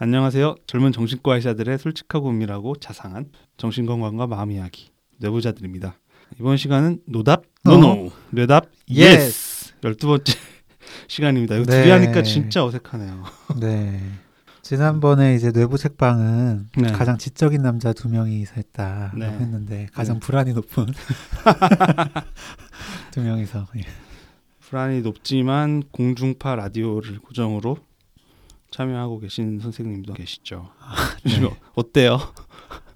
안녕하세요. 젊은 정신과 의사들의 솔직하고 은밀하고 자상한 정신건강과 마음 이야기 뇌부자들입니다. 이번 시간은 노답 no no, 뇌답 yes 열두 번째 시간입니다. 이거 네. 둘이 하니까 진짜 어색하네요. 네. 지난번에 이제 뇌부 책방은 네. 가장 지적인 남자 두 명이서 했다 네. 했는데 가장 네. 불안이 높은 두 명이서 예. 불안이 높지만 공중파 라디오를 고정으로 참여하고 계신 선생님도 계시죠. 네. 어때요?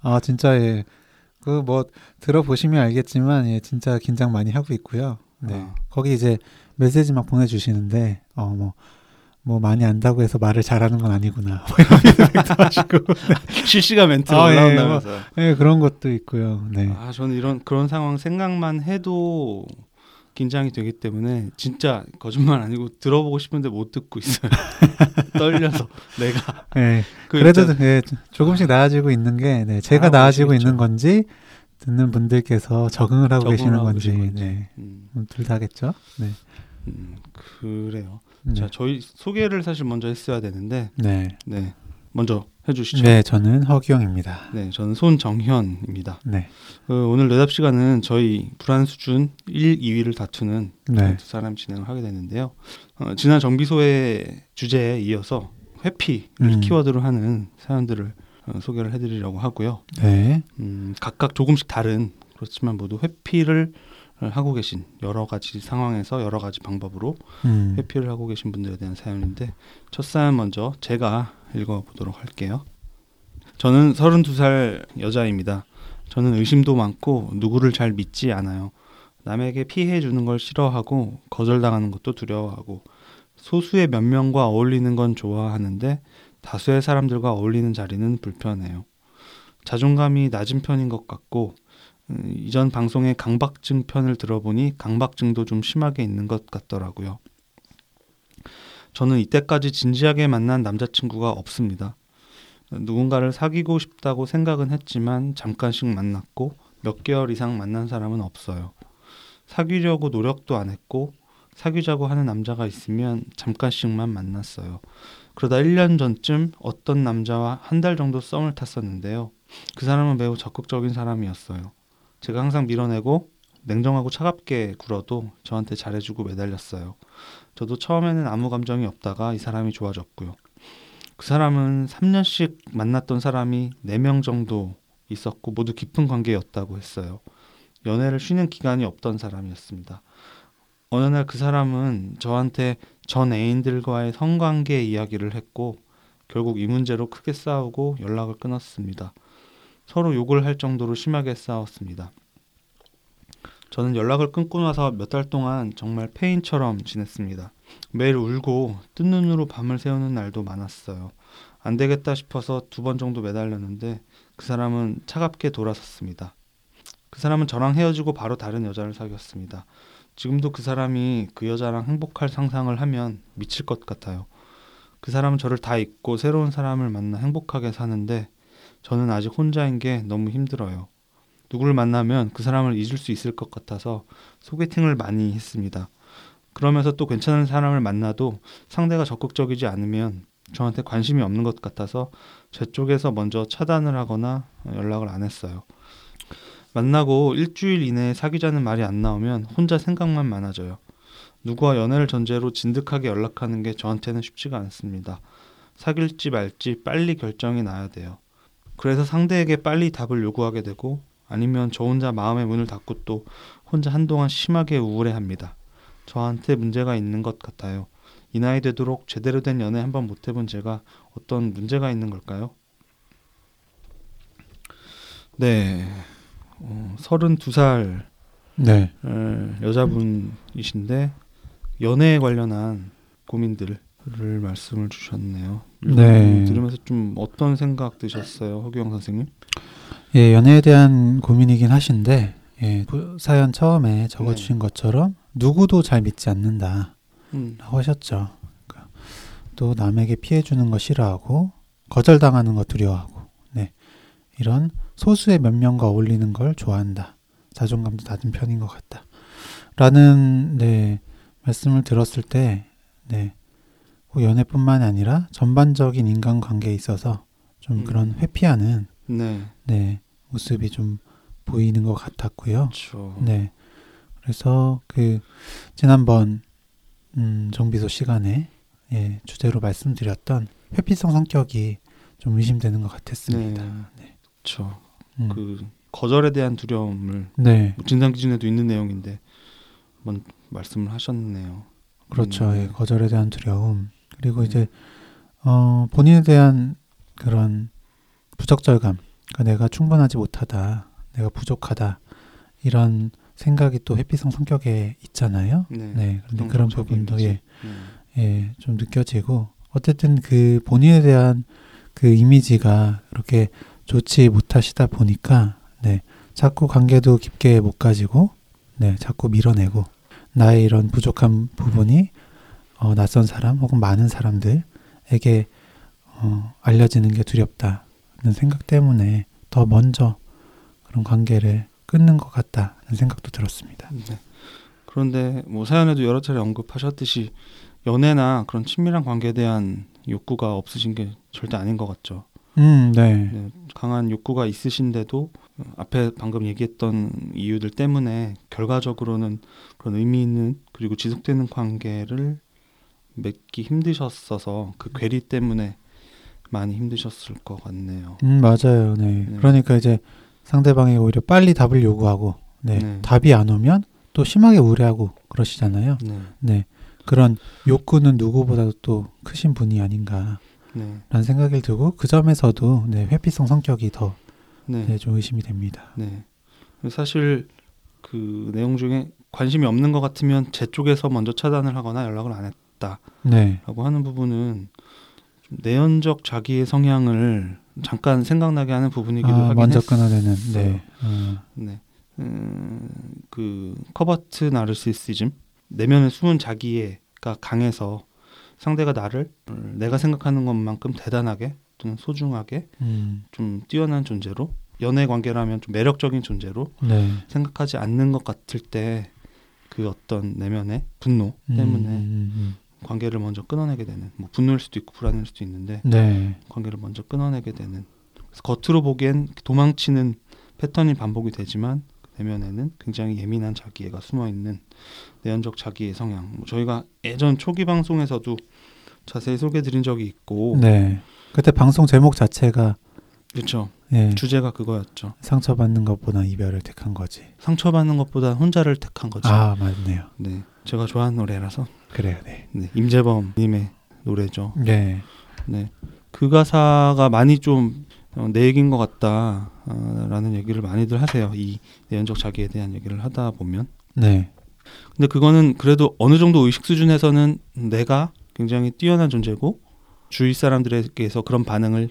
아 진짜 예. 그 뭐 들어보시면 알겠지만 예 진짜 긴장 많이 하고 있고요. 네. 아. 거기 이제 메시지 막 보내주시는데 어뭐뭐 많이 안다고 해서 말을 잘하는 건 아니구나. 뭐 이런 피드백도 하시고 실시간 멘트로 아, 예, 올라온다면서. 예, 그런 것도 있고요. 네. 아, 저는 이런 그런 상황 생각만 해도 긴장이 되기 때문에 진짜 거짓말 아니고 들어보고 싶은데 못 듣고 있어요. 떨려서 내가 예. 그 그래도 있잖아. 예, 조금씩 나아지고 있는 게 네, 제가 나아지고. 있는 건지 듣는 분들께서 적응을 하고 적응을 계시는 하고 건지, 건지. 네, 음, 둘 다겠죠. 네. 음, 그래요. 네. 자, 저희 소개를 사실 먼저 했어야 되는데 네. 네. 먼저 해 주시죠. 네, 저는 허기영입니다. 네, 저는 손정현입니다. 네. 그 오늘 대답 시간은 저희 불안 수준 1, 2위를 다투는 네. 두 사람 진행을 하게 되는데요. 어, 지난 정비소의 주제에 이어서 회피를 음. 키워드로 하는 사연들을 어, 소개를 해드리려고 하고요. 네. 음, 각각 조금씩 다른 그렇지만 모두 회피를 어, 하고 계신 여러 가지 상황에서 여러 가지 방법으로 음. 회피를 하고 계신 분들에 대한 사연인데 첫 사연 먼저 제가 읽어보도록 할게요. 저는 32살 여자입니다. 저는 의심도 많고 누구를 잘 믿지 않아요. 남에게 피해 주는 걸 싫어하고 거절당하는 것도 두려워하고 소수의 몇 명과 어울리는 건 좋아하는데 다수의 사람들과 어울리는 자리는 불편해요. 자존감이 낮은 편인 것 같고 음, 이전 방송의 강박증 편을 들어보니 강박증도 좀 심하게 있는 것 같더라고요. 저는 이때까지 진지하게 만난 남자친구가 없습니다. 누군가를 사귀고 싶다고 생각은 했지만 잠깐씩 만났고 몇 개월 이상 만난 사람은 없어요. 사귀려고 노력도 안 했고 사귀자고 하는 남자가 있으면 잠깐씩만 만났어요. 그러다 1년 전쯤 어떤 남자와 한 달 정도 썸을 탔었는데요. 그 사람은 매우 적극적인 사람이었어요. 제가 항상 밀어내고 냉정하고 차갑게 굴어도 저한테 잘해주고 매달렸어요. 저도 처음에는 아무 감정이 없다가 이 사람이 좋아졌고요. 그 사람은 3년씩 만났던 사람이 4명 정도 있었고 모두 깊은 관계였다고 했어요. 연애를 쉬는 기간이 없던 사람이었습니다. 어느 날 그 사람은 저한테 전 애인들과의 성관계 이야기를 했고 결국 이 문제로 크게 싸우고 연락을 끊었습니다. 서로 욕을 할 정도로 심하게 싸웠습니다. 저는 연락을 끊고 나서 몇 달 동안 정말 폐인처럼 지냈습니다. 매일 울고 뜬 눈으로 밤을 새우는 날도 많았어요. 안 되겠다 싶어서 두 번 정도 매달렸는데 그 사람은 차갑게 돌아섰습니다. 그 사람은 저랑 헤어지고 바로 다른 여자를 사귀었습니다. 지금도 그 사람이 그 여자랑 행복할 상상을 하면 미칠 것 같아요. 그 사람은 저를 다 잊고 새로운 사람을 만나 행복하게 사는데 저는 아직 혼자인 게 너무 힘들어요. 누구를 만나면 그 사람을 잊을 수 있을 것 같아서 소개팅을 많이 했습니다. 그러면서 또 괜찮은 사람을 만나도 상대가 적극적이지 않으면 저한테 관심이 없는 것 같아서 제 쪽에서 먼저 차단을 하거나 연락을 안 했어요. 만나고 일주일 이내에 사귀자는 말이 안 나오면 혼자 생각만 많아져요. 누구와 연애를 전제로 진득하게 연락하는 게 저한테는 쉽지가 않습니다. 사귈지 말지 빨리 결정이 나야 돼요. 그래서 상대에게 빨리 답을 요구하게 되고 아니면 저 혼자 마음의 문을 닫고 또 혼자 한동안 심하게 우울해합니다. 저한테 문제가 있는 것 같아요. 이 나이 되도록 제대로 된 연애 한번 못 해본 제가 어떤 문제가 있는 걸까요? 네, 어, 32살 네. 여자분이신데 연애에 관련한 고민들을 말씀을 주셨네요. 네. 들으면서 좀 어떤 생각 드셨어요, 허규영 선생님? 예, 연애에 대한 고민이긴 하신데 예, 그 사연 처음에 적어주신 것처럼 누구도 잘 믿지 않는다. 음, 라고 하셨죠. 그러니까 또 남에게 피해 주는 거 싫어하고 거절당하는 거 두려워하고 네. 이런 소수의 몇 명과 어울리는 걸 좋아한다. 자존감도 낮은 편인 것 같다. 라는 네, 말씀을 들었을 때 네. 꼭 연애뿐만 아니라 전반적인 인간관계에 있어서 좀 음. 그런 회피하는 네, 네, 모습이 좀 보이는 것 같았고요. 그렇죠. 네. 그래서 그 지난번 음, 정비소 시간에 예, 주제로 말씀드렸던 회피성 성격이 좀 의심되는 것 같았습니다. 네, 그렇죠. 음. 그 거절에 대한 두려움을 네, 뭐 진단 기준에도 있는 내용인데 한번 말씀을 하셨네요. 그렇죠. 음. 예, 거절에 대한 두려움 그리고 이제 어, 본인에 대한 그런 부적절감, 그러니까 내가 충분하지 못하다, 내가 부족하다 이런 생각이 또 회피성 성격에 있잖아요. 네, 네, 그런데 그런 부분도. 예, 네. 예, 좀 느껴지고 어쨌든 그 본인에 대한 그 이미지가 그렇게 좋지 못하시다 보니까 네, 자꾸 관계도 깊게 못 가지고 네, 자꾸 밀어내고 나의 이런 부족한 부분이 어, 낯선 사람 혹은 많은 사람들에게 어, 알려지는 게 두렵다 는 생각 때문에 더 먼저 그런 관계를 끊는 것 같다는 생각도 들었습니다. 네. 그런데 뭐 사연에도 여러 차례 언급하셨듯이 연애나 그런 친밀한 관계에 대한 욕구가 없으신 게 절대 아닌 것 같죠. 음, 네, 네, 강한 욕구가 있으신데도 앞에 방금 얘기했던 이유들 때문에 결과적으로는 그런 의미 있는 그리고 지속되는 관계를 맺기 힘드셨어서 그 괴리 때문에 많이 힘드셨을 것 같네요. 음, 맞아요. 네. 네. 그러니까 이제 상대방이 오히려 빨리 답을 요구하고, 네. 네. 답이 안 오면 또 심하게 우려하고 그러시잖아요. 네, 네. 그런 욕구는 누구보다도 또 크신 분이 아닌가라는 네, 생각이 들고 그 점에서도 네, 회피성 성격이 더 네, 네, 좀 의심이 됩니다. 네. 사실 그 내용 중에 관심이 없는 것 같으면 제 쪽에서 먼저 차단을 하거나 연락을 안 네. 했다라고 하는 부분은 좀 내연적 자기의 성향을 잠깐 생각나게 하는 부분이기도 아, 하긴 끊어내는. 했어요. 네. 어, 네. 음, 그 커버트 나르시시즘 내면의 숨은 자기애가 강해서 상대가 나를 내가 생각하는 것만큼 대단하게 또는 소중하게 음, 좀 뛰어난 존재로 연애 관계라면 좀 매력적인 존재로 네. 생각하지 않는 것 같을 때 그 어떤 내면의 분노 음, 때문에 음, 관계를 먼저 끊어내게 되는 뭐 분노일 수도 있고 불안일 수도 있는데 음. 네. 관계를 먼저 끊어내게 되는 그래서 겉으로 보기엔 도망치는 패턴이 반복이 되지만 내면에는 굉장히 예민한 자기애가 숨어 있는 내연적 자기의 성향. 뭐 저희가 예전 초기 방송에서도 자세히 소개드린 적이 있고, 네. 그때 방송 제목 자체가 그렇죠. 예, 주제가 그거였죠. 상처받는 것보다 이별을 택한 거지. 상처받는 것보다 혼자를 택한 거죠. 아, 맞네요. 네, 제가 좋아하는 노래라서 그래요. 네. 네, 임재범님의 노래죠. 네. 네, 그 가사가 많이 좀 어, 내 얘기인 것 같다라는 얘기를 많이들 하세요. 이 내연적 자기에 대한 얘기를 하다 보면. 네. 근데 그거는 그래도 어느 정도 의식 수준에서는 내가 굉장히 뛰어난 존재고 주위 사람들에게서 그런 반응을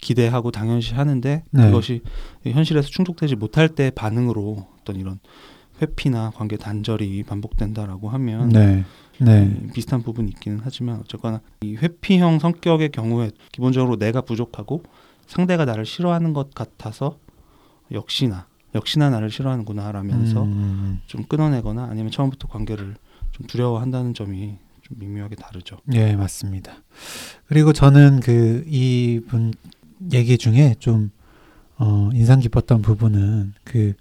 기대하고 당연시 하는데 네. 그것이 현실에서 충족되지 못할 때 반응으로 어떤 이런 회피나 관계 단절이 반복된다라고 하면 네. 네. 음, 비슷한 부분이 있기는 하지만 어쨌거나 이 회피형 성격의 경우에 기본적으로 내가 부족하고 상대가 나를 싫어하는 것 같아서 역시나 역시나 나를 싫어하는구나라면서 음, 좀 끊어내거나 아니면 처음부터 관계를 좀 두려워한다는 점이 좀 미묘하게 다르죠. 예, 맞습니다. 그리고 저는 그 이분 얘기 중에 좀 어, 인상 깊었던 부분은 그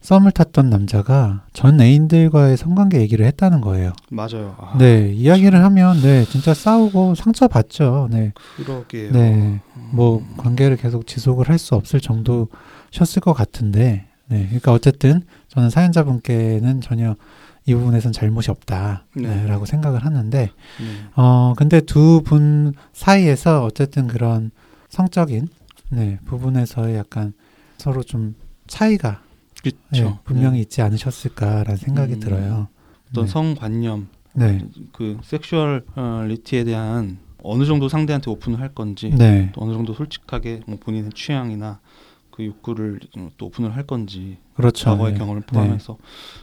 썸을 탔던 남자가 전 애인들과의 성관계 얘기를 했다는 거예요. 맞아요. 아, 네, 이야기를 하면 네, 진짜 싸우고 상처 받죠. 네. 그러게요. 네. 음, 뭐 관계를 계속 지속을 할 수 없을 정도셨을 것 같은데, 네, 그러니까 어쨌든 저는 사연자분께는 전혀 이 부분에선 잘못이 없다라고 네. 생각을 하는데, 네. 어 근데 두 분 사이에서 어쨌든 그런 성적인 네 부분에서의 약간 서로 좀 차이가 그렇죠. 예, 분명히 있지 않으셨을까라는 생각이 음, 들어요. 어떤 네. 성관념, 네, 그 섹슈얼리티에 대한 어느 정도 상대한테 오픈을 할 건지 네, 또 어느 정도 솔직하게 뭐 본인의 취향이나 그 욕구를 또 오픈을 할 건지 그렇죠. 과거의 네. 경험을 포함해서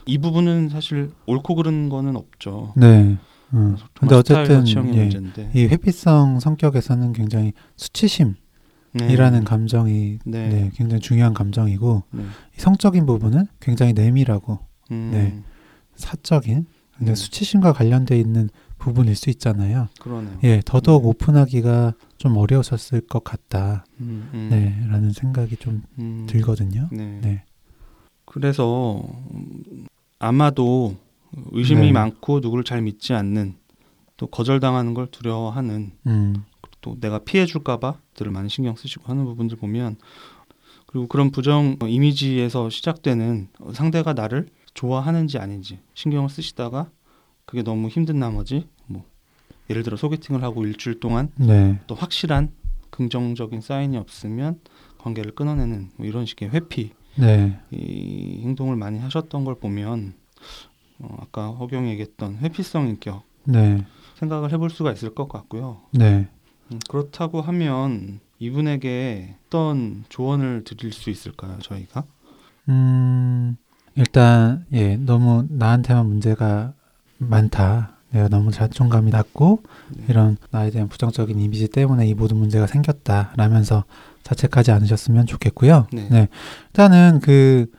이 부분은 사실 옳고 그른 거는 없죠. 네. 음. 근데 어쨌든 예. 이 회피성 성격에서는 굉장히 수치심 이라는 네. 감정이 네. 네, 굉장히 중요한 감정이고 네. 이 성적인 부분은 굉장히 내밀하고 음, 네. 사적인 근데 음. 수치심과 관련돼 있는 부분일 수 있잖아요. 그러네요. 예, 더더욱 오픈하기가 좀 어려우셨을 것 같다. 음, 음, 네, 라는 생각이 좀 음, 들거든요. 네. 네. 그래서 음, 아마도 의심이 네. 많고 누구를 잘 믿지 않는 또 거절당하는 걸 두려워하는 음, 또 내가 피해줄까봐 들을 많이 신경 쓰시고 하는 부분들 보면 그리고 그런 부정 이미지에서 시작되는 상대가 나를 좋아하는지 아닌지 신경을 쓰시다가 그게 너무 힘든 나머지 뭐 예를 들어 소개팅을 하고 일주일 동안 네. 또 확실한 긍정적인 사인이 없으면 관계를 끊어내는 뭐 이런 식의 회피 네. 이 행동을 많이 하셨던 걸 보면 어, 아까 허경이 얘기했던 회피성 인격 네. 생각을 해볼 수가 있을 것 같고요. 네. 음, 그렇다고 하면 이분에게 어떤 조언을 드릴 수 있을까요, 저희가? 음, 일단, 예, 너무 나한테만 문제가 많다. 내가 너무 자존감이 낮고, 네. 이런 나에 대한 부정적인 이미지 때문에 이 모든 문제가 생겼다. 라면서 자책하지 않으셨으면 좋겠고요. 네. 일단은 그,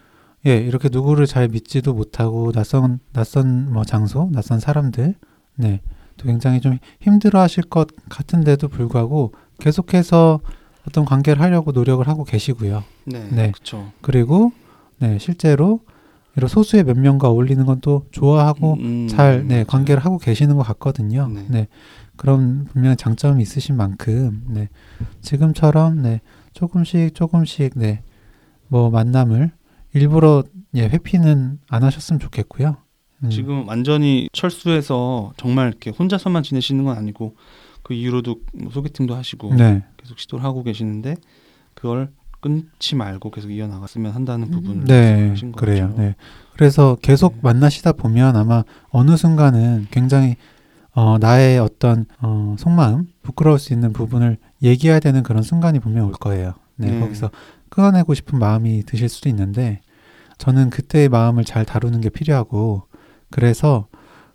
예, 이렇게 누구를 잘 믿지도 못하고, 낯선, 낯선 뭐 장소, 낯선 사람들, 네, 또 굉장히 좀 힘들어 하실 것 같은데도 불구하고, 계속해서 어떤 관계를 하려고 노력을 하고 계시고요. 네, 네. 그렇죠. 그리고 네 실제로 이런 소수의 몇 명과 어울리는 건 또 좋아하고 음, 잘 네. 관계를 하고 계시는 것 같거든요. 네. 네, 그런 분명 장점이 있으신 만큼 네 지금처럼 네 조금씩 조금씩 네 뭐 만남을 일부러 예 회피는 안 하셨으면 좋겠고요. 음, 지금 완전히 철수해서 정말 이렇게 혼자서만 지내시는 건 아니고 그 이후로도 뭐 소개팅도 하시고 네, 계속 시도를 하고 계시는데 그걸 끊지 말고 계속 이어나갔으면 한다는 부분을 네 말씀하신 거죠. 그래요. 네 그래서 계속 네. 만나시다 보면 아마 어느 순간은 굉장히 어, 나의 어떤 어, 속마음 부끄러울 수 있는 부분을 얘기해야 되는 그런 순간이 분명 올 거예요. 네, 네. 거기서 끊어내고 싶은 마음이 드실 수도 있는데 저는 그때의 마음을 잘 다루는 게 필요하고 그래서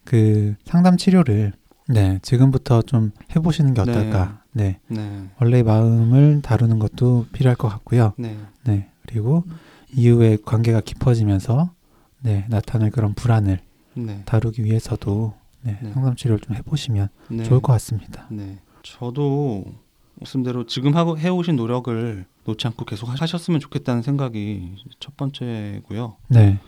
그 상담 치료를 네 지금부터 좀 해보시는 게 어떨까. 네, 네, 원래의 마음을 다루는 것도 필요할 것 같고요. 네, 네, 그리고 이후에 관계가 깊어지면서 네 나타날 그런 불안을 네, 다루기 위해서도 네, 네. 상담 치료를 좀 해보시면 네. 좋을 것 같습니다. 네. 저도 말씀대로 지금 하고 해오신 노력을 놓지 않고 계속 하셨으면 좋겠다는 생각이 첫 번째고요. 네,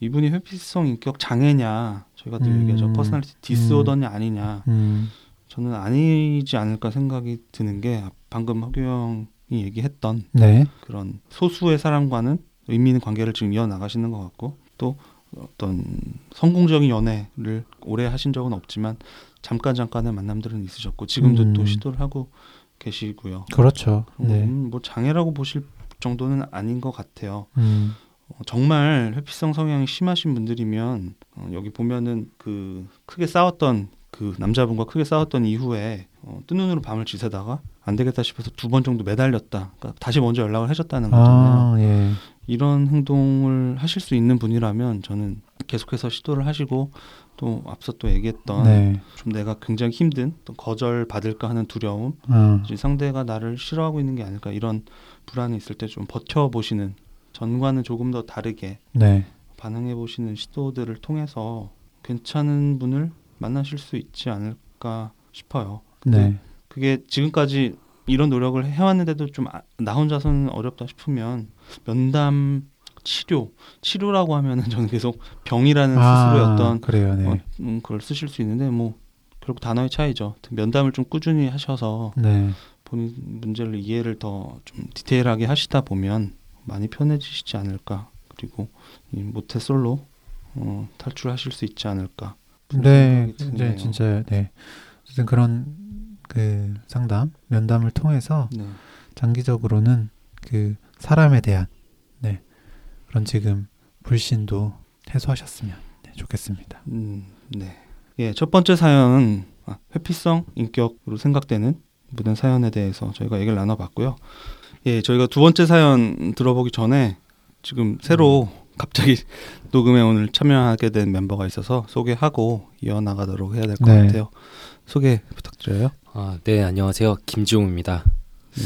이분이 회피성 인격 장애냐, 저희가 늘 음, 얘기하죠. personality disorder냐 아니냐. 음, 저는 아니지 않을까 생각이 드는 게 방금 허규영이 얘기했던 네, 그런 소수의 사람과는 의미 있는 관계를 지금 이어 나가시는 것 같고 또 어떤 성공적인 연애를 오래 하신 적은 없지만 잠깐 잠깐의 만남들은 있으셨고 지금도 음. 또 시도를 하고 계시고요. 그렇죠. 네, 뭐 장애라고 보실 정도는 아닌 것 같아요. 음, 어, 정말 회피성 성향이 심하신 분들이면 어, 여기 보면은 그 크게 싸웠던 그 남자분과 크게 싸웠던 이후에 어, 뜬 눈으로 밤을 지새다가 안 되겠다 싶어서 두 번 정도 매달렸다. 그러니까 다시 먼저 연락을 하셨다는 거잖아요. 아, 예, 이런 행동을 하실 수 있는 분이라면 저는 계속해서 시도를 하시고 또 앞서 또 얘기했던 네, 좀 내가 굉장히 힘든 또 거절 받을까 하는 두려움 어, 이제 상대가 나를 싫어하고 있는 게 아닐까 이런 불안이 있을 때 좀 버텨 보시는 전과는 조금 더 다르게 네, 반응해 보시는 시도들을 통해서 괜찮은 분을 만나실 수 있지 않을까 싶어요. 네, 그게 지금까지 이런 노력을 해왔는데도 좀 나 혼자서는 어렵다 싶으면 면담 치료 치료라고 하면은 저는 계속 병이라는 스스로의 어떤 아, 그래요, 네, 어, 음, 그걸 쓰실 수 있는데 뭐 결국 단어의 차이죠. 면담을 좀 꾸준히 하셔서 네, 본인 문제를 이해를 더 좀 디테일하게 하시다 보면 많이 편해지시지 않을까. 그리고 이 모태솔로 어, 탈출하실 수 있지 않을까. 네, 드네요. 네, 진짜 네, 어쨌든 그런 그 상담 면담을 통해서 네. 장기적으로는 그 사람에 대한 네 그런 지금 불신도 해소하셨으면 네, 좋겠습니다. 음, 네. 예, 첫 번째 사연은 아, 회피성 인격으로 생각되는 모든 사연에 대해서 저희가 얘기를 나눠봤고요. 예, 저희가 두 번째 사연 들어보기 전에 지금 새로 갑자기 녹음에 오늘 참여하게 된 멤버가 있어서 소개하고 이어나가도록 해야 될것 네. 같아요. 소개 부탁드려요. 아, 네, 안녕하세요. 김지웅입니다. 네.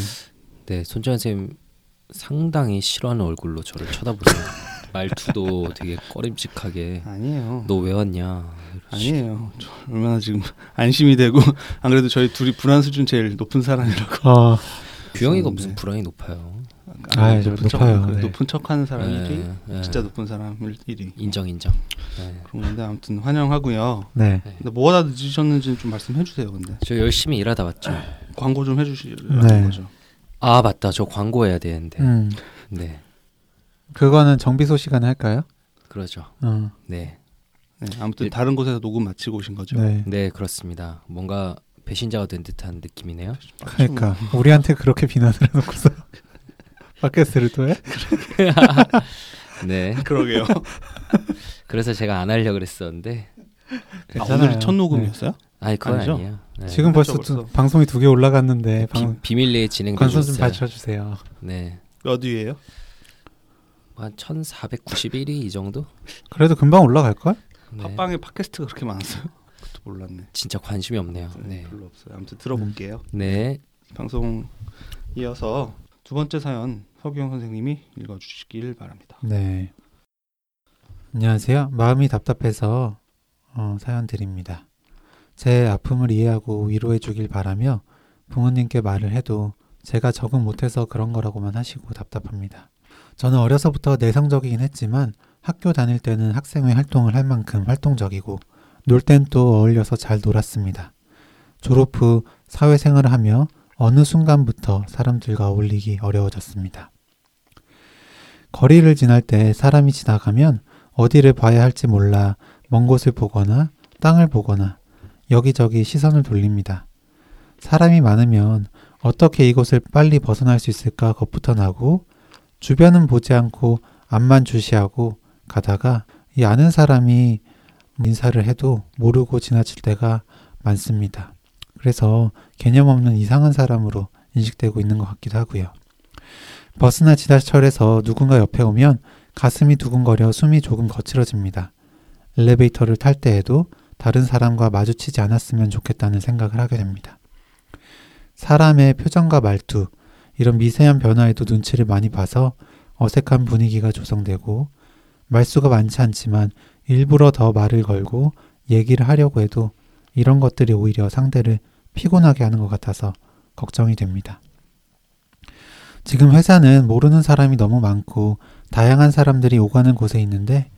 네, 손지현 선생님 상당히 싫어하는 얼굴로 저를 쳐다보세요. 말투도 되게 꺼림칙하게 아니에요. 너 왜 왔냐? 아니에요. 저 얼마나 지금 안심이 되고 안 그래도 저희 둘이 불안 수준 제일 높은 사람이라고. 어, 규영이가 네. 무슨 불안이 높아요. 아이, 저 높은 척, 높아요. 그 네. 높은 척하는 사람 네, 1위, 네. 진짜 높은 사람 1위. 인정 인정. 네. 그런 건데 아무튼 환영하고요. 네. 근데 뭐가 다 늦으셨는지 좀 말씀해 주세요. 근데 저 열심히 일하다 왔죠. 광고 좀 해주시라는 네. 거죠. 아 맞다. 저 광고 해야 되는데. 음, 네. 그거는 정비소 시간에 할까요? 그러죠. 어, 네. 네, 아무튼 일- 다른 곳에서 녹음 마치고 오신 거죠. 네. 네 그렇습니다. 뭔가 배신자가 된 듯한 느낌이네요. 그러니까 우리한테 그렇게 비난을 해놓고서 팟캐스트를 또 해? 네. 그러게요. 그래서 제가 안 하려 고 그랬었는데. 아, 괜찮아요. 오늘 첫 녹음이었어요? 아니 그건 아니죠? 아니에요. 네. 지금 벌써 벌써. 또 방송이 두 개 올라갔는데 비, 방, 비 밀리에 진행되고 관심 좀 있어요. 봐주세요. 네. 몇 위예요? 한 1491위 이 정도? 그래도 금방 올라갈 걸? 네. 팟빵에 팟캐스트가 그렇게 많았어요? 몰랐네. 진짜 관심이 없네요. 네, 네. 별로 없어요. 아무튼 들어볼게요. 네. 방송 이어서 두 번째 사연 서기영 선생님이 읽어주시길 바랍니다. 네. 안녕하세요. 마음이 답답해서 어, 사연 드립니다. 제 아픔을 이해하고 위로해 주길 바라며 부모님께 말을 해도 제가 적응 못해서 그런 거라고만 하시고 답답합니다. 저는 어려서부터 내성적이긴 했지만 학교 다닐 때는 학생회 활동을 할 만큼 활동적이고 놀 땐 또 어울려서 잘 놀았습니다. 졸업 후 사회생활을 하며 어느 순간부터 사람들과 어울리기 어려워졌습니다. 거리를 지날 때 사람이 지나가면 어디를 봐야 할지 몰라 먼 곳을 보거나 땅을 보거나 여기저기 시선을 돌립니다. 사람이 많으면 어떻게 이곳을 빨리 벗어날 수 있을까 겁부터 나고 주변은 보지 않고 앞만 주시하고 가다가 이 아는 사람이 인사를 해도 모르고 지나칠 때가 많습니다. 그래서 개념 없는 이상한 사람으로 인식되고 있는 것 같기도 하고요. 버스나 지하철에서 누군가 옆에 오면 가슴이 두근거려 숨이 조금 거칠어집니다. 엘리베이터를 탈 때에도 다른 사람과 마주치지 않았으면 좋겠다는 생각을 하게 됩니다. 사람의 표정과 말투, 이런 미세한 변화에도 눈치를 많이 봐서 어색한 분위기가 조성되고 말수가 많지 않지만 일부러 더 말을 걸고 얘기를 하려고 해도 이런 것들이 오히려 상대를 피곤하게 하는 것 같아서 걱정이 됩니다. 지금 회사는 모르는 사람이 너무 많고 다양한 사람들이 오가는 곳에 있는데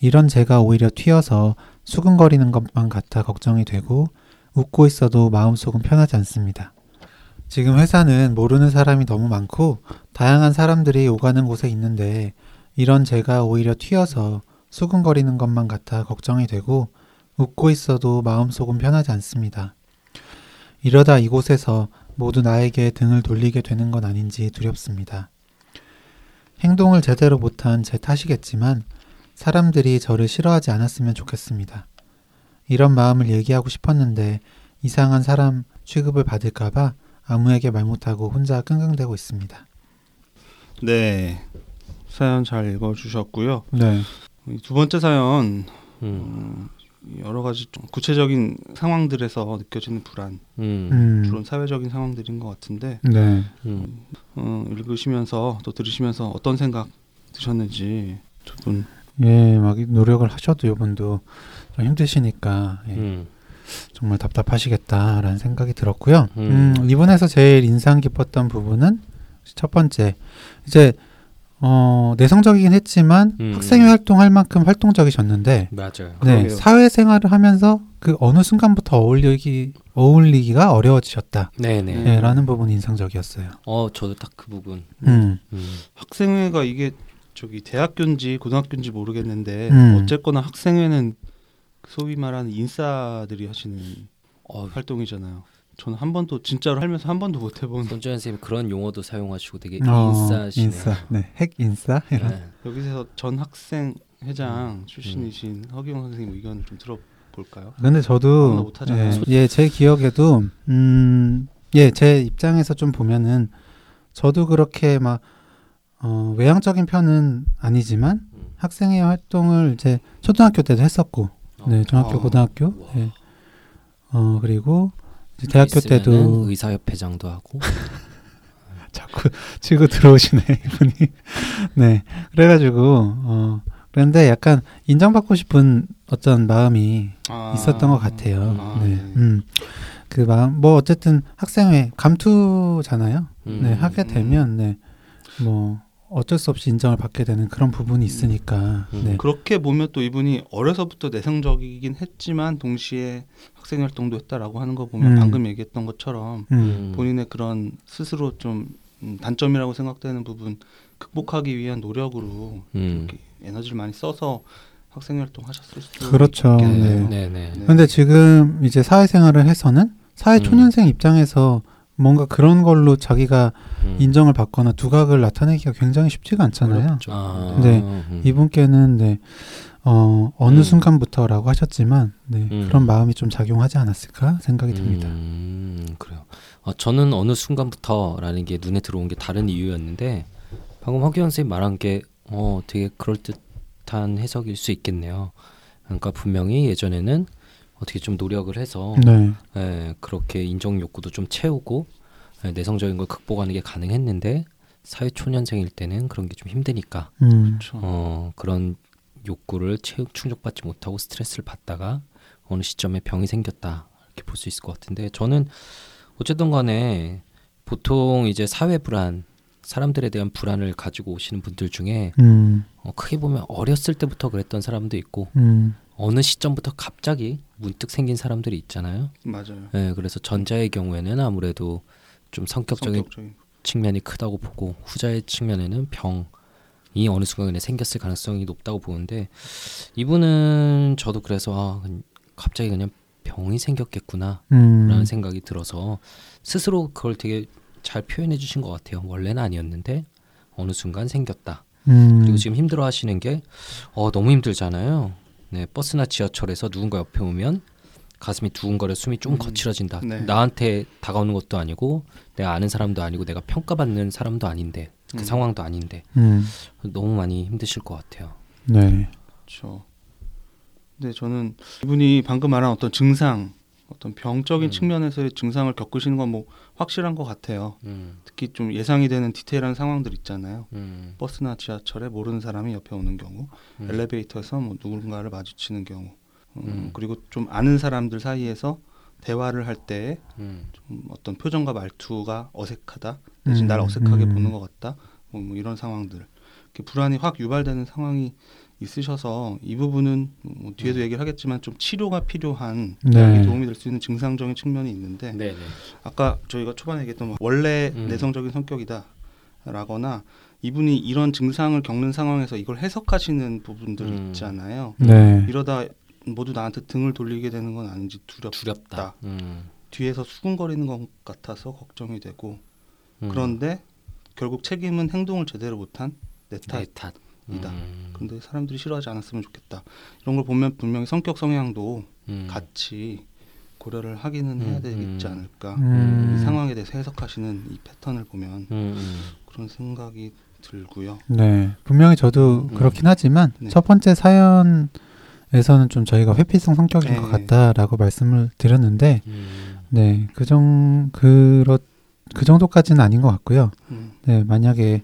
이런 제가 오히려 튀어서 수근거리는 것만 같아 걱정이 되고 웃고 있어도 마음속은 편하지 않습니다. 지금 회사는 모르는 사람이 너무 많고 다양한 사람들이 오가는 곳에 있는데 이런 제가 오히려 튀어서 수근거리는 것만 같아 걱정이 되고 웃고 있어도 마음속은 편하지 않습니다. 이러다 이곳에서 모두 나에게 등을 돌리게 되는 건 아닌지 두렵습니다. 행동을 제대로 못한 제 탓이겠지만 사람들이 저를 싫어하지 않았으면 좋겠습니다. 이런 마음을 얘기하고 싶었는데 이상한 사람 취급을 받을까봐 아무에게 말 못하고 혼자 끙끙대고 있습니다. 네, 사연 잘 읽어주셨고요. 네. 이두 번째 사연 음. 음, 여러 가지 좀 구체적인 상황들에서 느껴지는 불안, 음. 음. 주로 사회적인 상황들인 것 같은데 네. 음. 어, 읽으시면서 또 들으시면서 어떤 생각 드셨는지 두 분 예, 막 노력을 하셔도 이분도 좀 힘드시니까 예, 음. 정말 답답하시겠다라는 생각이 들었고요. 음. 음, 이번에서 제일 인상 깊었던 부분은 첫 번째 이제 어, 내성적이긴 했지만 음. 학생회 활동할 만큼 활동적이셨는데 맞아요. 네, 그러게요. 사회생활을 하면서 그 어느 순간부터 어울리기 어울리기가 어려워지셨다. 네네. 음. 예, 라는 부분이 인상적이었어요. 어 저도 딱 그 부분. 음. 음. 학생회가 이게 저기 대학교인지 고등학교인지 모르겠는데 음. 어쨌거나 학생회는 소위 말하는 인싸들이 하시는 어 활동이잖아요. 저는 한 번도 진짜로 살면서 한 번도 못 해본 손주현 선생님 그런 용어도 사용하시고 되게 어, 인싸시네요. 인싸. 네, 핵 인싸. 이런. 네. 여기서 전 학생 회장 음. 출신이신 허기용 선생님 의견을 좀 들어볼까요? 근데 저도. 예, 예, 제 기억에도 음, 예, 제 입장에서 좀 보면은 저도 그렇게 막 어, 외향적인 편은 아니지만 음. 학생회 활동을 이제 초등학교 때도 했었고, 네, 중학교, 어. 고등학교, 와. 예, 어 그리고 대학교 때도 의사협회장도 하고 자꾸 치고 들어오시네 이분이. 네, 그래가지고 어 그런데 약간 인정받고 싶은 어떤 마음이 아. 있었던 것 같아요. 아, 네, 네. 음. 그 마음 뭐 어쨌든 학생회 감투잖아요. 음. 네, 하게 되면 네, 뭐 어쩔 수 없이 인정을 받게 되는 그런 부분이 있으니까. 음. 네, 그렇게 보면 또 이분이 어려서부터 내성적이긴 했지만 동시에 학생 활동도 했다라고 하는 거 보면 음. 방금 얘기했던 것처럼 음, 본인의 그런 스스로 좀 음, 단점이라고 생각되는 부분 극복하기 위한 노력으로 음. 에너지를 많이 써서 학생 활동 하셨을 수도 그렇죠. 있겠네요. 네, 네. 네. 근데 지금 이제 사회생활을 해서는 사회 음. 초년생 입장에서 뭔가 그런 걸로 자기가 음. 인정을 받거나 두각을 나타내기가 굉장히 쉽지가 않잖아요. 어렵죠. 아, 네. 음. 이분께는 네, 어, 어느 음. 순간부터라고 하셨지만 네, 음. 그런 마음이 좀 작용하지 않았을까 생각이 듭니다. 음, 그래요. 어, 저는 어느 순간부터라는 게 눈에 들어온 게 다른 이유였는데 방금 허기현 선생님 말한 게 어, 되게 그럴 듯한 해석일 수 있겠네요. 그러니까 분명히 예전에는 어떻게 좀 노력을 해서 네, 예, 그렇게 인정 욕구도 좀 채우고 예, 내성적인 걸 극복하는 게 가능했는데 사회 초년생일 때는 그런 게 좀 힘드니까 음. 어, 그런 욕구를 채, 충족받지 못하고 스트레스를 받다가 어느 시점에 병이 생겼다 이렇게 볼 수 있을 것 같은데 저는 어쨌든 간에 보통 이제 사회 불안 사람들에 대한 불안을 가지고 오시는 분들 중에 음, 어, 크게 보면 어렸을 때부터 그랬던 사람도 있고 음, 어느 시점부터 갑자기 문득 생긴 사람들이 있잖아요. 맞아요. 예, 그래서 전자의 경우에는 아무래도 좀 성격적인 성격적인 측면이 크다고 보고 후자의 측면에는 병 이 어느 순간에 생겼을 가능성이 높다고 보는데 이분은 저도 그래서 아, 그- 갑자기 그냥 병이 생겼겠구나라는 음, 생각이 들어서 스스로 그걸 되게 잘 표현해 주신 것 같아요. 원래는 아니었는데 어느 순간 생겼다. 음, 그리고 지금 힘들어 하시는 게 어, 너무 힘들잖아요. 네, 버스나 지하철에서 누군가 옆에 오면 가슴이 두근거려 숨이 좀 음, 거칠어진다. 네. 나한테 다가오는 것도 아니고 내가 아는 사람도 아니고 내가 평가받는 사람도 아닌데 그 음. 상황도 아닌데 음, 너무 많이 힘드실 것 같아요. 네, 그렇죠. 근데 저는 이분이 방금 말한 어떤 증상, 어떤 병적인 음. 측면에서의 증상을 겪으시는 건 뭐 확실한 것 같아요. 음, 특히 좀 예상이 되는 디테일한 상황들 있잖아요. 음, 버스나 지하철에 모르는 사람이 옆에 오는 경우, 음. 엘리베이터에서 뭐 누군가를 마주치는 경우, 음, 음. 그리고 좀 아는 사람들 사이에서 대화를 할때 음, 좀 어떤 표정과 말투가 어색하다, 대신 음, 날 어색하게 음. 보는 것 같다, 뭐, 뭐 이런 상황들, 이렇게 불안이 확 유발되는 상황이 있으셔서 이 부분은 뭐 뒤에도 얘기를 하겠지만 좀 치료가 필요한 네. 도움이 될 수 있는 증상적인 측면이 있는데 네, 네. 아까 저희가 초반에 얘기했던 뭐 원래 음. 내성적인 성격이다라거나 이분이 이런 증상을 겪는 상황에서 이걸 해석하시는 부분들이 음. 있잖아요. 네, 이러다 모두 나한테 등을 돌리게 되는 건 아닌지 두렵다. 두렵다. 음, 뒤에서 수군거리는 것 같아서 걱정이 되고 음. 그런데 결국 책임은 행동을 제대로 못한 내 탓. 내 탓. 이다. 음, 근데 사람들이 싫어하지 않았으면 좋겠다. 이런 걸 보면 분명히 성격 성향도 음. 같이 고려를 하기는 해야 음, 되지 음. 않을까. 음, 이 상황에 대해서 해석하시는 이 패턴을 보면. 그런 생각이 들고요. 네, 분명히 저도 음. 그렇긴 하지만 네. 첫 번째 사연 에서는 좀 저희가 회피성 성격인 네. 것 같다라고 말씀을 드렸는데, 음. 네, 그 정 그렇 그 정도까지는 아닌 것 같고요. 음, 네, 만약에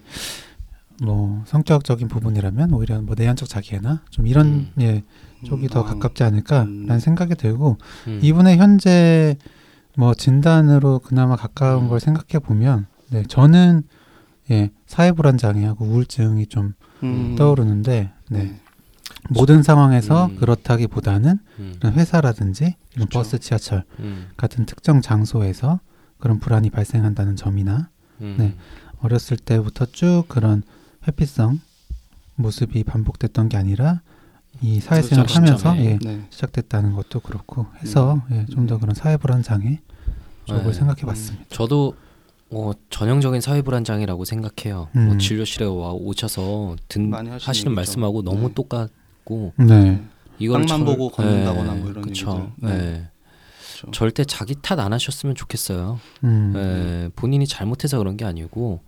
뭐 성격적인 부분이라면 오히려 뭐 내향적 자기애나 좀 이런 음. 예 쪽이 음, 더 아, 가깝지 않을까라는 음. 생각이 들고 음. 이분의 현재 뭐 진단으로 그나마 가까운 음. 걸 생각해 보면 네 저는 예 사회 불안 장애하고 우울증이 좀 음, 떠오르는데 네, 네. 모든 상황에서 음. 그렇다기보다는 음. 그런 회사라든지 이런 그쵸. 버스 지하철 음. 같은 특정 장소에서 그런 불안이 발생한다는 점이나 음. 네. 어렸을 때부터 쭉 그런 회피성 모습이 반복됐던 게 아니라 이 사회생활 그렇죠, 하면서. 예, 네. 시작됐다는 것도 그렇고 해서 예, 좀더 음. 그런 사회 불안 장애 쪽을 네. 생각해봤습니다. 저도 어, 전형적인 사회불안장애라고 생각해요. 음. 뭐 진료실에 와 오셔서 든 하시는. 말씀하고 너무 네. 똑같 고 네, 이걸 땅만 보고 걷는다거나 뭐 이런 그쵸. 얘기들. 네. 네. 그렇죠. 절대 자기 탓 안 하셨으면 좋겠어요. 음, 예, 본인이 잘못해서 그런 게 아니고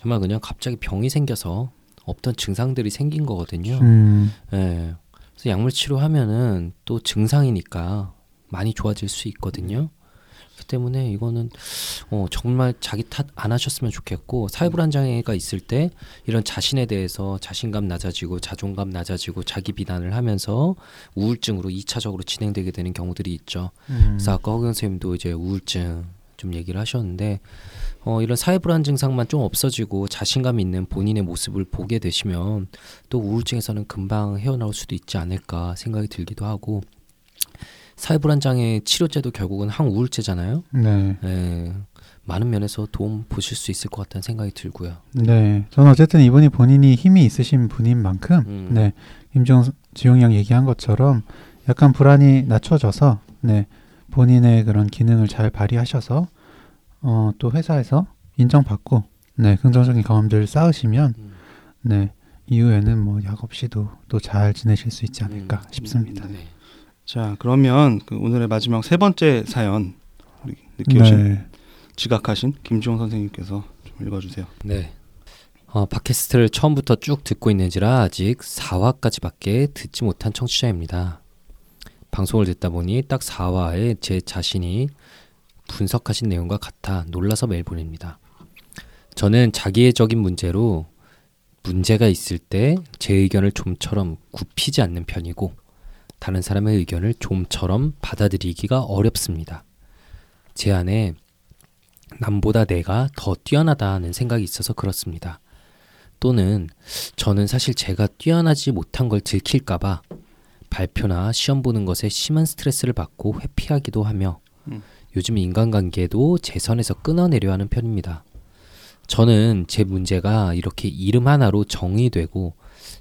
정말 그냥 갑자기 병이 생겨서 없던 증상들이 생긴 거거든요. 음, 예. 그래서 약물 치료하면은 또 증상이니까 많이 좋아질 수 있거든요. 그렇기 때문에 이거는 어, 정말 자기 탓 안 하셨으면 좋겠고 사회 불안 장애가 있을 때 이런 자신에 대해서 자신감 낮아지고 자존감 낮아지고 자기 비난을 하면서 우울증으로 이차적으로 진행되게 되는 경우들이 있죠. 음. 그래서 아까 허경 선생님도 이제 우울증 좀 얘기를 하셨는데 어, 이런 사회 불안 증상만 좀 없어지고 자신감 있는 본인의 모습을 보게 되시면 또 우울증에서는 금방 헤어나올 수도 있지 않을까 생각이 들기도 하고 사회 불안 장애 치료제도 결국은 항우울제잖아요. 네. 예, 많은 면에서 도움 보실 수 있을 것 같다는 생각이 들고요. 네. 저는 어쨌든 이분이 본인이 힘이 있으신 분인 만큼, 음. 네. 김종, 지용이 형 얘기한 것처럼 약간 불안이 낮춰져서, 네. 본인의 그런 기능을 잘 발휘하셔서, 어, 또 회사에서 인정받고, 네. 긍정적인 경험들을 쌓으시면, 음. 네. 이후에는 뭐 약 없이도 또 잘 지내실 수 있지 않을까 음. 싶습니다. 네. 자 그러면 그 오늘의 마지막 세 번째 사연 우리 늦게 오신 네. 지각하신 김지용 선생님께서 좀 읽어주세요. 네. 어, 팟캐스트를 처음부터 쭉 듣고 있는지라 아직 4화까지밖에 듣지 못한 청취자입니다. 방송을 듣다 보니 딱 4화에 제 자신이 분석하신 내용과 같아 놀라서 메일 보냅니다. 저는 자기애적인 문제로 문제가 있을 때 제 의견을 좀처럼 굽히지 않는 편이고 다른 사람의 의견을 좀처럼 받아들이기가 어렵습니다. 제 안에 남보다 내가 더 뛰어나다는 생각이 있어서 그렇습니다. 또는 저는 사실 제가 뛰어나지 못한 걸 들킬까봐 발표나 시험 보는 것에 심한 스트레스를 받고 회피하기도 하며 음. 요즘 인간관계도 제 선에서 끊어내려 하는 편입니다. 저는 제 문제가 이렇게 이름 하나로 정의되고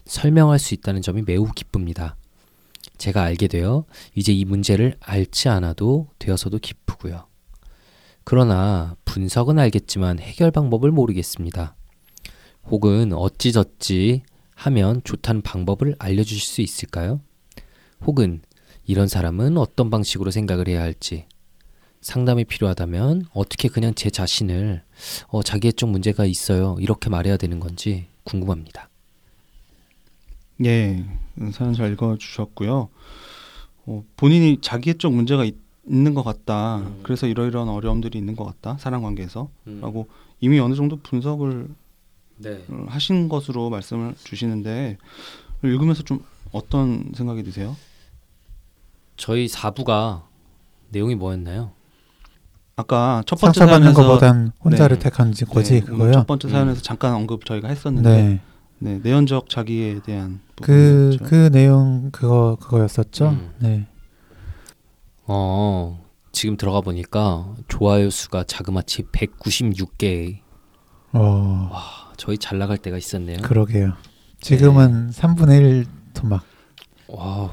설명할 수 있다는 점이 매우 기쁩니다. 제가 알게 되어 이제 이 문제를 앓지 않아도 되어서도 기쁘고요. 그러나 분석은 알겠지만 해결 방법을 모르겠습니다. 혹은 어찌저찌 하면 좋다는 방법을 알려주실 수 있을까요? 혹은 이런 사람은 어떤 방식으로 생각을 해야 할지 상담이 필요하다면 어떻게 그냥 제 자신을 어, 자기애적 문제가 있어요 이렇게 말해야 되는 건지 궁금합니다. 예, 사연 잘 읽어주셨고요. 어, 본인이 자기의 쪽 문제가 있, 는것 같다. 음. 그래서 이러이러한 어려움들이 있는 것 같다. 사람 관계에서. 음. 라고 이미 어느 정도 분석을 네. 어, 하신 것으로 말씀을 주시는데 읽으면서 좀 어떤 생각이 드세요? 저희 4부가 내용이 뭐였나요? 아까 첫 번째 사연에서 것보단 혼자를 네. 택한 지 거지 네, 오늘 그거요. 첫 번째 음. 사연에서 잠깐 언급 저희가 했었는데 네. 네, 내연적 자기에 대한 그, 부분이었죠. 그 내용 그거 그거였었죠. 음. 네. 어, 지금 들어가 보니까 좋아요 수가 자그마치 196개. 어, 저희 잘 나갈 때가 있었네요. 그러게요. 지금은 네. 3분의 1 토막. 와,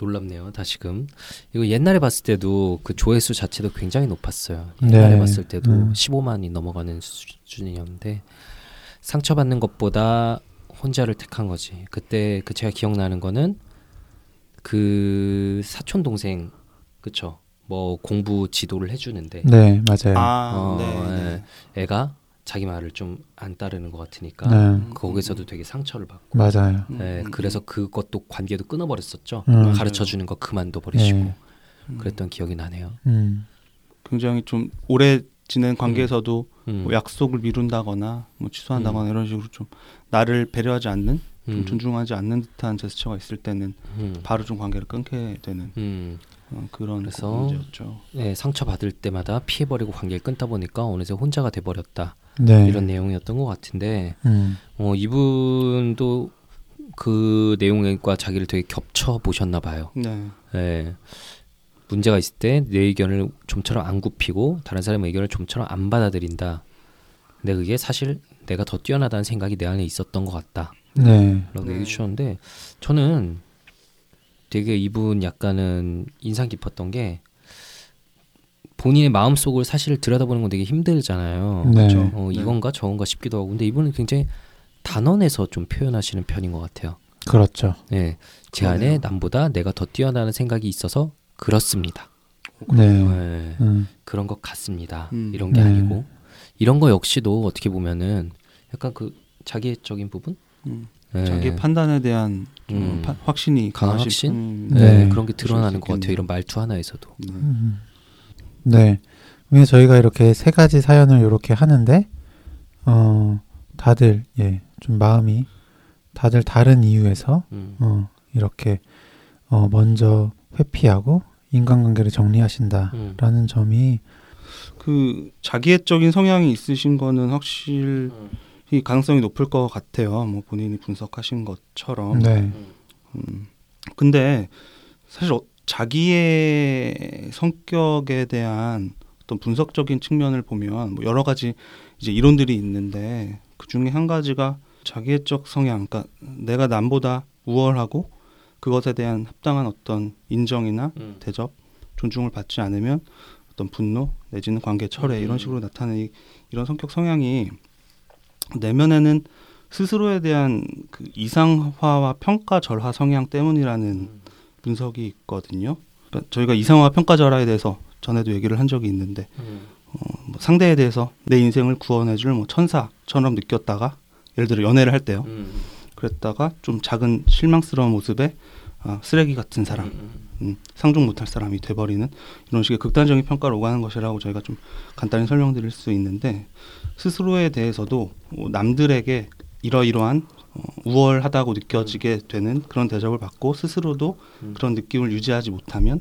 놀랍네요. 다시금 이거 옛날에 봤을 때도 그 조회수 자체도 굉장히 높았어요. 옛날에 네. 봤을 때도 음. 15만이 넘어가는 수준이었는데 상처받는 것보다 혼자를 택한 거지. 그때 그 제가 기억나는 거는 그 사촌 동생 그쵸? 뭐 공부 지도를 해주는데 네, 맞아요. 아, 어, 네, 네. 애가 자기 말을 좀 안 따르는 것 같으니까 네, 거기서도 되게 상처를 받고 맞아요. 음, 네, 음, 그래서 그것도 관계도 끊어버렸었죠. 음. 가르쳐 주는 거 그만둬 버리시고 네. 음. 그랬던 기억이 나네요. 음, 굉장히 좀 오래 지낸 관계에서도 음. 뭐 약속을 미룬다거나 뭐 취소한다거나 이런 식으로 좀 나를 배려하지 않는 좀 음. 존중하지 않는 듯한 제스처가 있을 때는 음. 바로 좀 관계를 끊게 되는 음. 어, 그런 그래서 문제였죠. 네, 상처 받을 때마다 피해 버리고 관계를 끊다 보니까 어느새 혼자가 돼 버렸다. 네. 이런 내용이었던 것 같은데 음, 어, 이분도 그 내용과 자기를 되게 겹쳐 보셨나 봐요. 네. 예. 문제가 있을 때 내 의견을 좀처럼 안 굽히고 다른 사람의 의견을 좀처럼 안 받아들인다. 근데 그게 사실 내가 더 뛰어나다는 생각이 내 안에 있었던 것 같다. 네. 라고 네. 얘기해 주셨는데 저는 되게 이분 약간은 인상 깊었던 게 본인의 마음속을 사실 들여다보는 건 되게 힘들잖아요. 네. 그렇죠. 어, 네. 이건가 저건가 싶기도 하고 근데 이분은 굉장히 단언해서 좀 표현하시는 편인 것 같아요. 그렇죠. 네, 제. 안에 남보다 내가 더 뛰어나는 생각이 있어서 그렇습니다. 네. 네, 음, 그런 것 같습니다. 음. 이런 게 네. 아니고 이런 거 역시도 어떻게 보면은 약간 그 자기애적인 부분, 음. 네. 자기의 판단에 대한 좀 음. 파- 확신이 강하신 확신? 분- 네, 네. 그런 게 드러나는 것 같아요. 이런 말투 하나에서도. 네. 음. 네. 왜 저희가 이렇게 세 가지 사연을 이렇게 하는데 어 다들 예 좀 마음이 다들 다른 이유에서 음. 어 이렇게 어 먼저 회피하고 인간관계를 정리하신다라는 음. 점이 그 자기애적인 성향이 있으신 거는 확실히 가능성이 높을 것 같아요. 뭐 본인이 분석하신 것처럼. 네 음. 근데 사실 어- 자기의 성격에 대한 어떤 분석적인 측면을 보면 뭐 여러 가지 이제 이론들이 있는데 그 중에 한 가지가 자기애적 성향, 그러니까 내가 남보다 우월하고 그것에 대한 합당한 어떤 인정이나 음. 대접, 존중을 받지 않으면 어떤 분노 내지는 관계 철회 음. 이런 식으로 나타나는 이- 이런 성격 성향이 내면에는 스스로에 대한 그 이상화와 평가 절하 성향 때문이라는 음. 분석이 있거든요. 그러니까 저희가 이상화 평가 절하에 대해서 전에도 얘기를 한 적이 있는데 음. 뭐 상대에 대해서 내 인생을 구원해줄 뭐 천사처럼 느꼈다가 예를 들어 연애를 할 때요. 음. 그랬다가 좀 작은 실망스러운 모습에 아, 쓰레기 같은 사람, 음. 음, 상종 못할 사람이 돼버리는 이런 식의 극단적인 평가를 오가는 것이라고 저희가 좀 간단히 설명드릴 수 있는데 스스로에 대해서도 뭐 남들에게 이러이러한 어, 우월하다고 느껴지게 되는 그런 대접을 받고 스스로도 음. 그런 느낌을 유지하지 못하면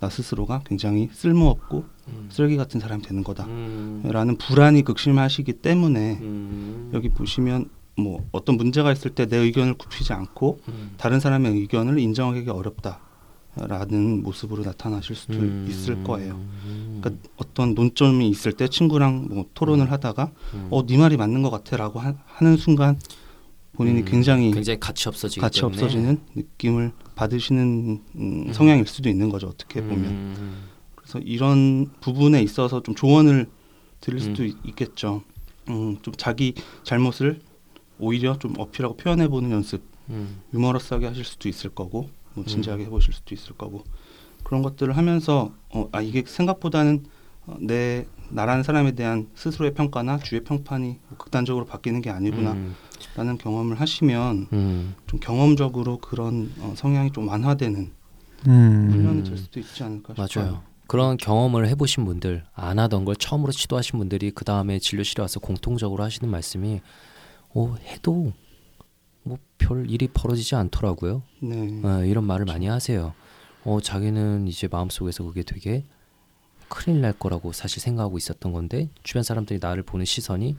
나 스스로가 굉장히 쓸모없고 음. 쓰레기 같은 사람이 되는 음. 거다라는 불안이 극심하시기 때문에 음. 여기 보시면 뭐 어떤 문제가 있을 때 내 의견을 굽히지 않고 음. 다른 사람의 의견을 인정하기 어렵다 라는 모습으로 나타나실 수도 음. 있을 거예요. 음. 그러니까 어떤 논점이 있을 때 친구랑 뭐 토론을 하다가 음. 어네 말이 맞는 것 같아라고 하, 는 순간 본인이 음. 굉장히 굉장히 가치 없어지기 가치 때문에 없어지는 느낌을 받으시는 음, 음. 성향일 수도 있는 거죠. 어떻게 보면 음. 그래서 이런 부분에 있어서 좀 조언을 드릴 수도 음. 있- 있겠죠. 음, 좀 자기 잘못을 오히려 좀 어필하고 표현해 보는 연습 음. 유머러스하게 하실 수도 있을 거고 뭐 음. 진지하게 해보실 수도 있을 거고 그런 것들을 하면서 어, 아 이게 생각보다는 어, 내 나라는 사람에 대한 스스로의 평가나 주의 평판이 극단적으로 바뀌는 게 아니구나라는 음. 경험을 하시면 음. 좀 경험적으로 그런 어, 성향이 좀 완화되는 음. 훈련이 음. 될 수도 있지 않을까 싶어요. 맞아요. 그런 경험을 해보신 분들, 안 하던 걸 처음으로 시도하신 분들이 그 다음에 진료실에 와서 공통적으로 하시는 말씀이, 오 해도 뭐별 일이 벌어지지 않더라고요. 네. 어, 이런 말을 많이 하세요. 어 자기는 이제 마음속에서 그게 되게 큰일 날 거라고 사실 생각하고 있었던 건데 주변 사람들이 나를 보는 시선이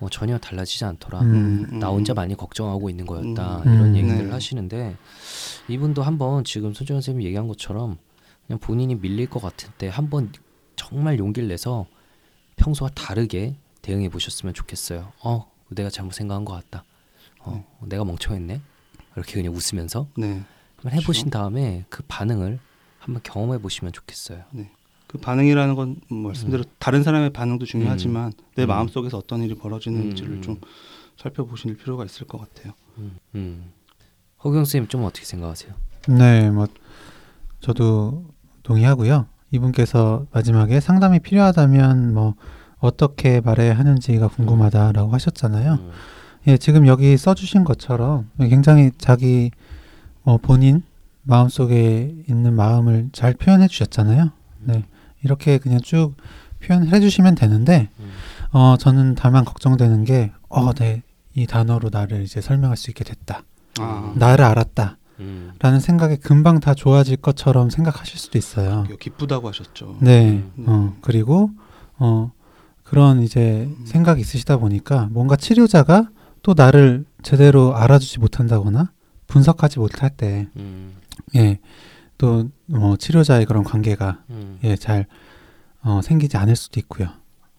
어, 전혀 달라지지 않더라. 음. 음, 나 혼자 많이 걱정하고 있는 거였다 음. 이런 음. 얘기들을 네. 하시는데 이분도 한번 지금 손정현 선생님이 얘기한 것처럼 그냥 본인이 밀릴 것 같을 때 한번 정말 용기를 내서 평소와 다르게 대응해 보셨으면 좋겠어요. 어 내가 잘못 생각한 것 같다. 어 내가 멍청했네. 이렇게 그냥 웃으면서 네. 한번 해보신 다음에 그 반응을 한번 경험해 보시면 좋겠어요. 그 반응이라는 건 말씀대로 다른 사람의 반응도 중요하지만 내 음. 마음 속에서 어떤 일이 벌어지는지를 음. 좀 살펴보실 필요가 있을 것 같아요. 음, 음. 허경 선생님 좀 어떻게 생각하세요? 네, 뭐 저도 동의하고요. 이분께서 마지막에 상담이 필요하다면 뭐 어떻게 말해야 하는지가 궁금하다라고 하셨잖아요. 음, 예, 지금 여기 써주신 것처럼 굉장히 자기 어, 본인 마음속에 있는 마음을 잘 표현해 주셨잖아요. 네, 이렇게 그냥 쭉 표현해 주시면 되는데 음, 어, 저는 다만 걱정되는 게 어, 네, 이 단어로 나를 이제 설명할 수 있게 됐다. 아, 나를 알았다. 음, 라는 생각에 금방 다 좋아질 것처럼 생각하실 수도 있어요. 기쁘다고 하셨죠. 네. 음. 어, 그리고 어 그런 이제 음. 생각이 있으시다 보니까 뭔가 치료자가 또 나를 제대로 알아주지 못한다거나 분석하지 못할 때 음, 예. 또 뭐 치료자의 그런 관계가 음, 예, 잘 어, 생기지 않을 수도 있고요.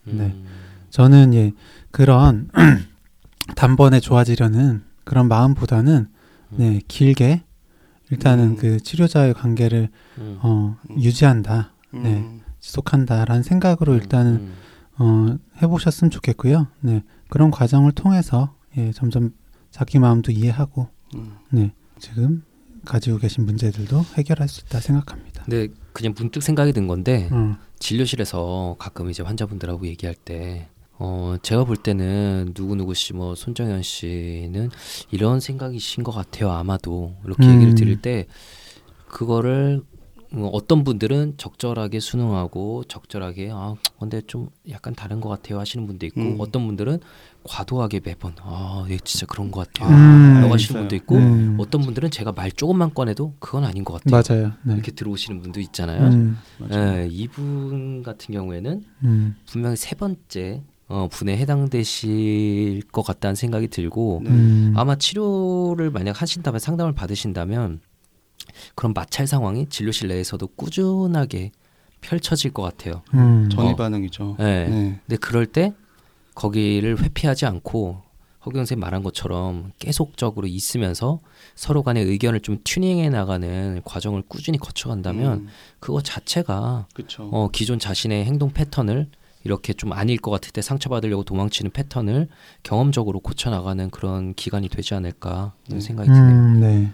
네. 음, 저는 예, 그런 단번에 좋아지려는 그런 마음보다는 네, 길게 일단은 음. 그 치료자의 관계를 음, 어, 음. 유지한다, 음, 네. 지속한다라는 생각으로 일단은 음, 어, 해보셨으면 좋겠고요. 네, 그런 과정을 통해서 예, 점점 자기 마음도 이해하고 음. 네, 지금 가지고 계신 문제들도 해결할 수 있다 생각합니다. 근데 그냥 문득 생각이 든 건데 어, 진료실에서 가끔 이제 환자분들하고 얘기할 때 어, 제가 볼 때는 누구누구 씨, 뭐, 손정현 씨는 이런 생각이신 것 같아요, 아마도. 이렇게 음. 얘기를 드릴 때, 그거를 어, 어떤 분들은 적절하게 수능하고 적절하게 아 근데 좀 약간 다른 것 같아요 하시는 분도 있고 음. 어떤 분들은 과도하게 매번 아얘 진짜 그런 것 같아요 음. 라고 하시는. 분도 있고 음. 어떤 분들은 제가 말 조금만 꺼내도 그건 아닌 것 같아요 맞아요. 네. 이렇게 들어오시는 분도 있잖아요 음. 예, 이분 같은 경우에는 음, 분명히 세 번째 어, 분에 해당되실 것 같다는 생각이 들고 네. 음, 아마 치료를 만약 하신다면 상담을 받으신다면 그런 마찰 상황이 진료실 내에서도 꾸준하게 펼쳐질 것 같아요. 음, 전이 어. 반응이죠. 네. 네. 근데 그럴 때 거기를 회피하지 않고 허경 선생님 말한 것처럼 계속적으로 있으면서 서로 간의 의견을 좀 튜닝해 나가는 과정을 꾸준히 거쳐간다면 음, 그거 자체가 그렇죠. 어, 기존 자신의 행동 패턴을 이렇게 좀 아닐 것 같을 때 상처받으려고 도망치는 패턴을 경험적으로 고쳐나가는 그런 기간이 되지 않을까 이런 네. 생각이 드네요. 음, 네.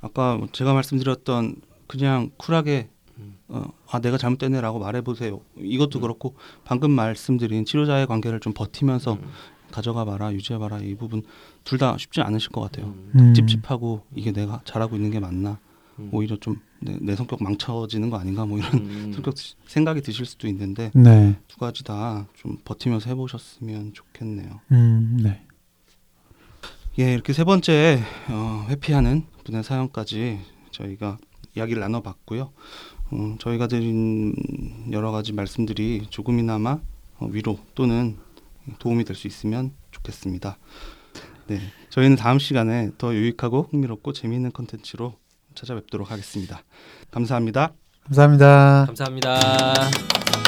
아까 제가 말씀드렸던 그냥 쿨하게 음. 어, 아 내가 잘못됐네라고 말해보세요. 이것도 그렇고 방금 말씀드린 치료자의 관계를 좀 버티면서 음. 가져가 봐라 유지해봐라 이 부분 둘 다 쉽지 않으실 것 같아요. 음. 음, 찝찝하고 이게 내가 잘하고 있는 게 맞나 음. 오히려 좀내 성격 망쳐지는 거 아닌가 뭐 이런 음. 성격 생각이 드실 수도 있는데 네. 두 가지 다 좀 버티면서 해보셨으면 좋겠네요. 음, 네. 예, 이렇게 세 번째 어, 회피하는 분의 사연까지 저희가 이야기를 나눠봤고요. 어, 저희가 드린 여러 가지 말씀들이 조금이나마 어, 위로 또는 도움이 될 수 있으면 좋겠습니다. 네, 저희는 다음 시간에 더 유익하고 흥미롭고 재미있는 컨텐츠로 찾아뵙도록 하겠습니다. 감사합니다. 감사합니다. 감사합니다.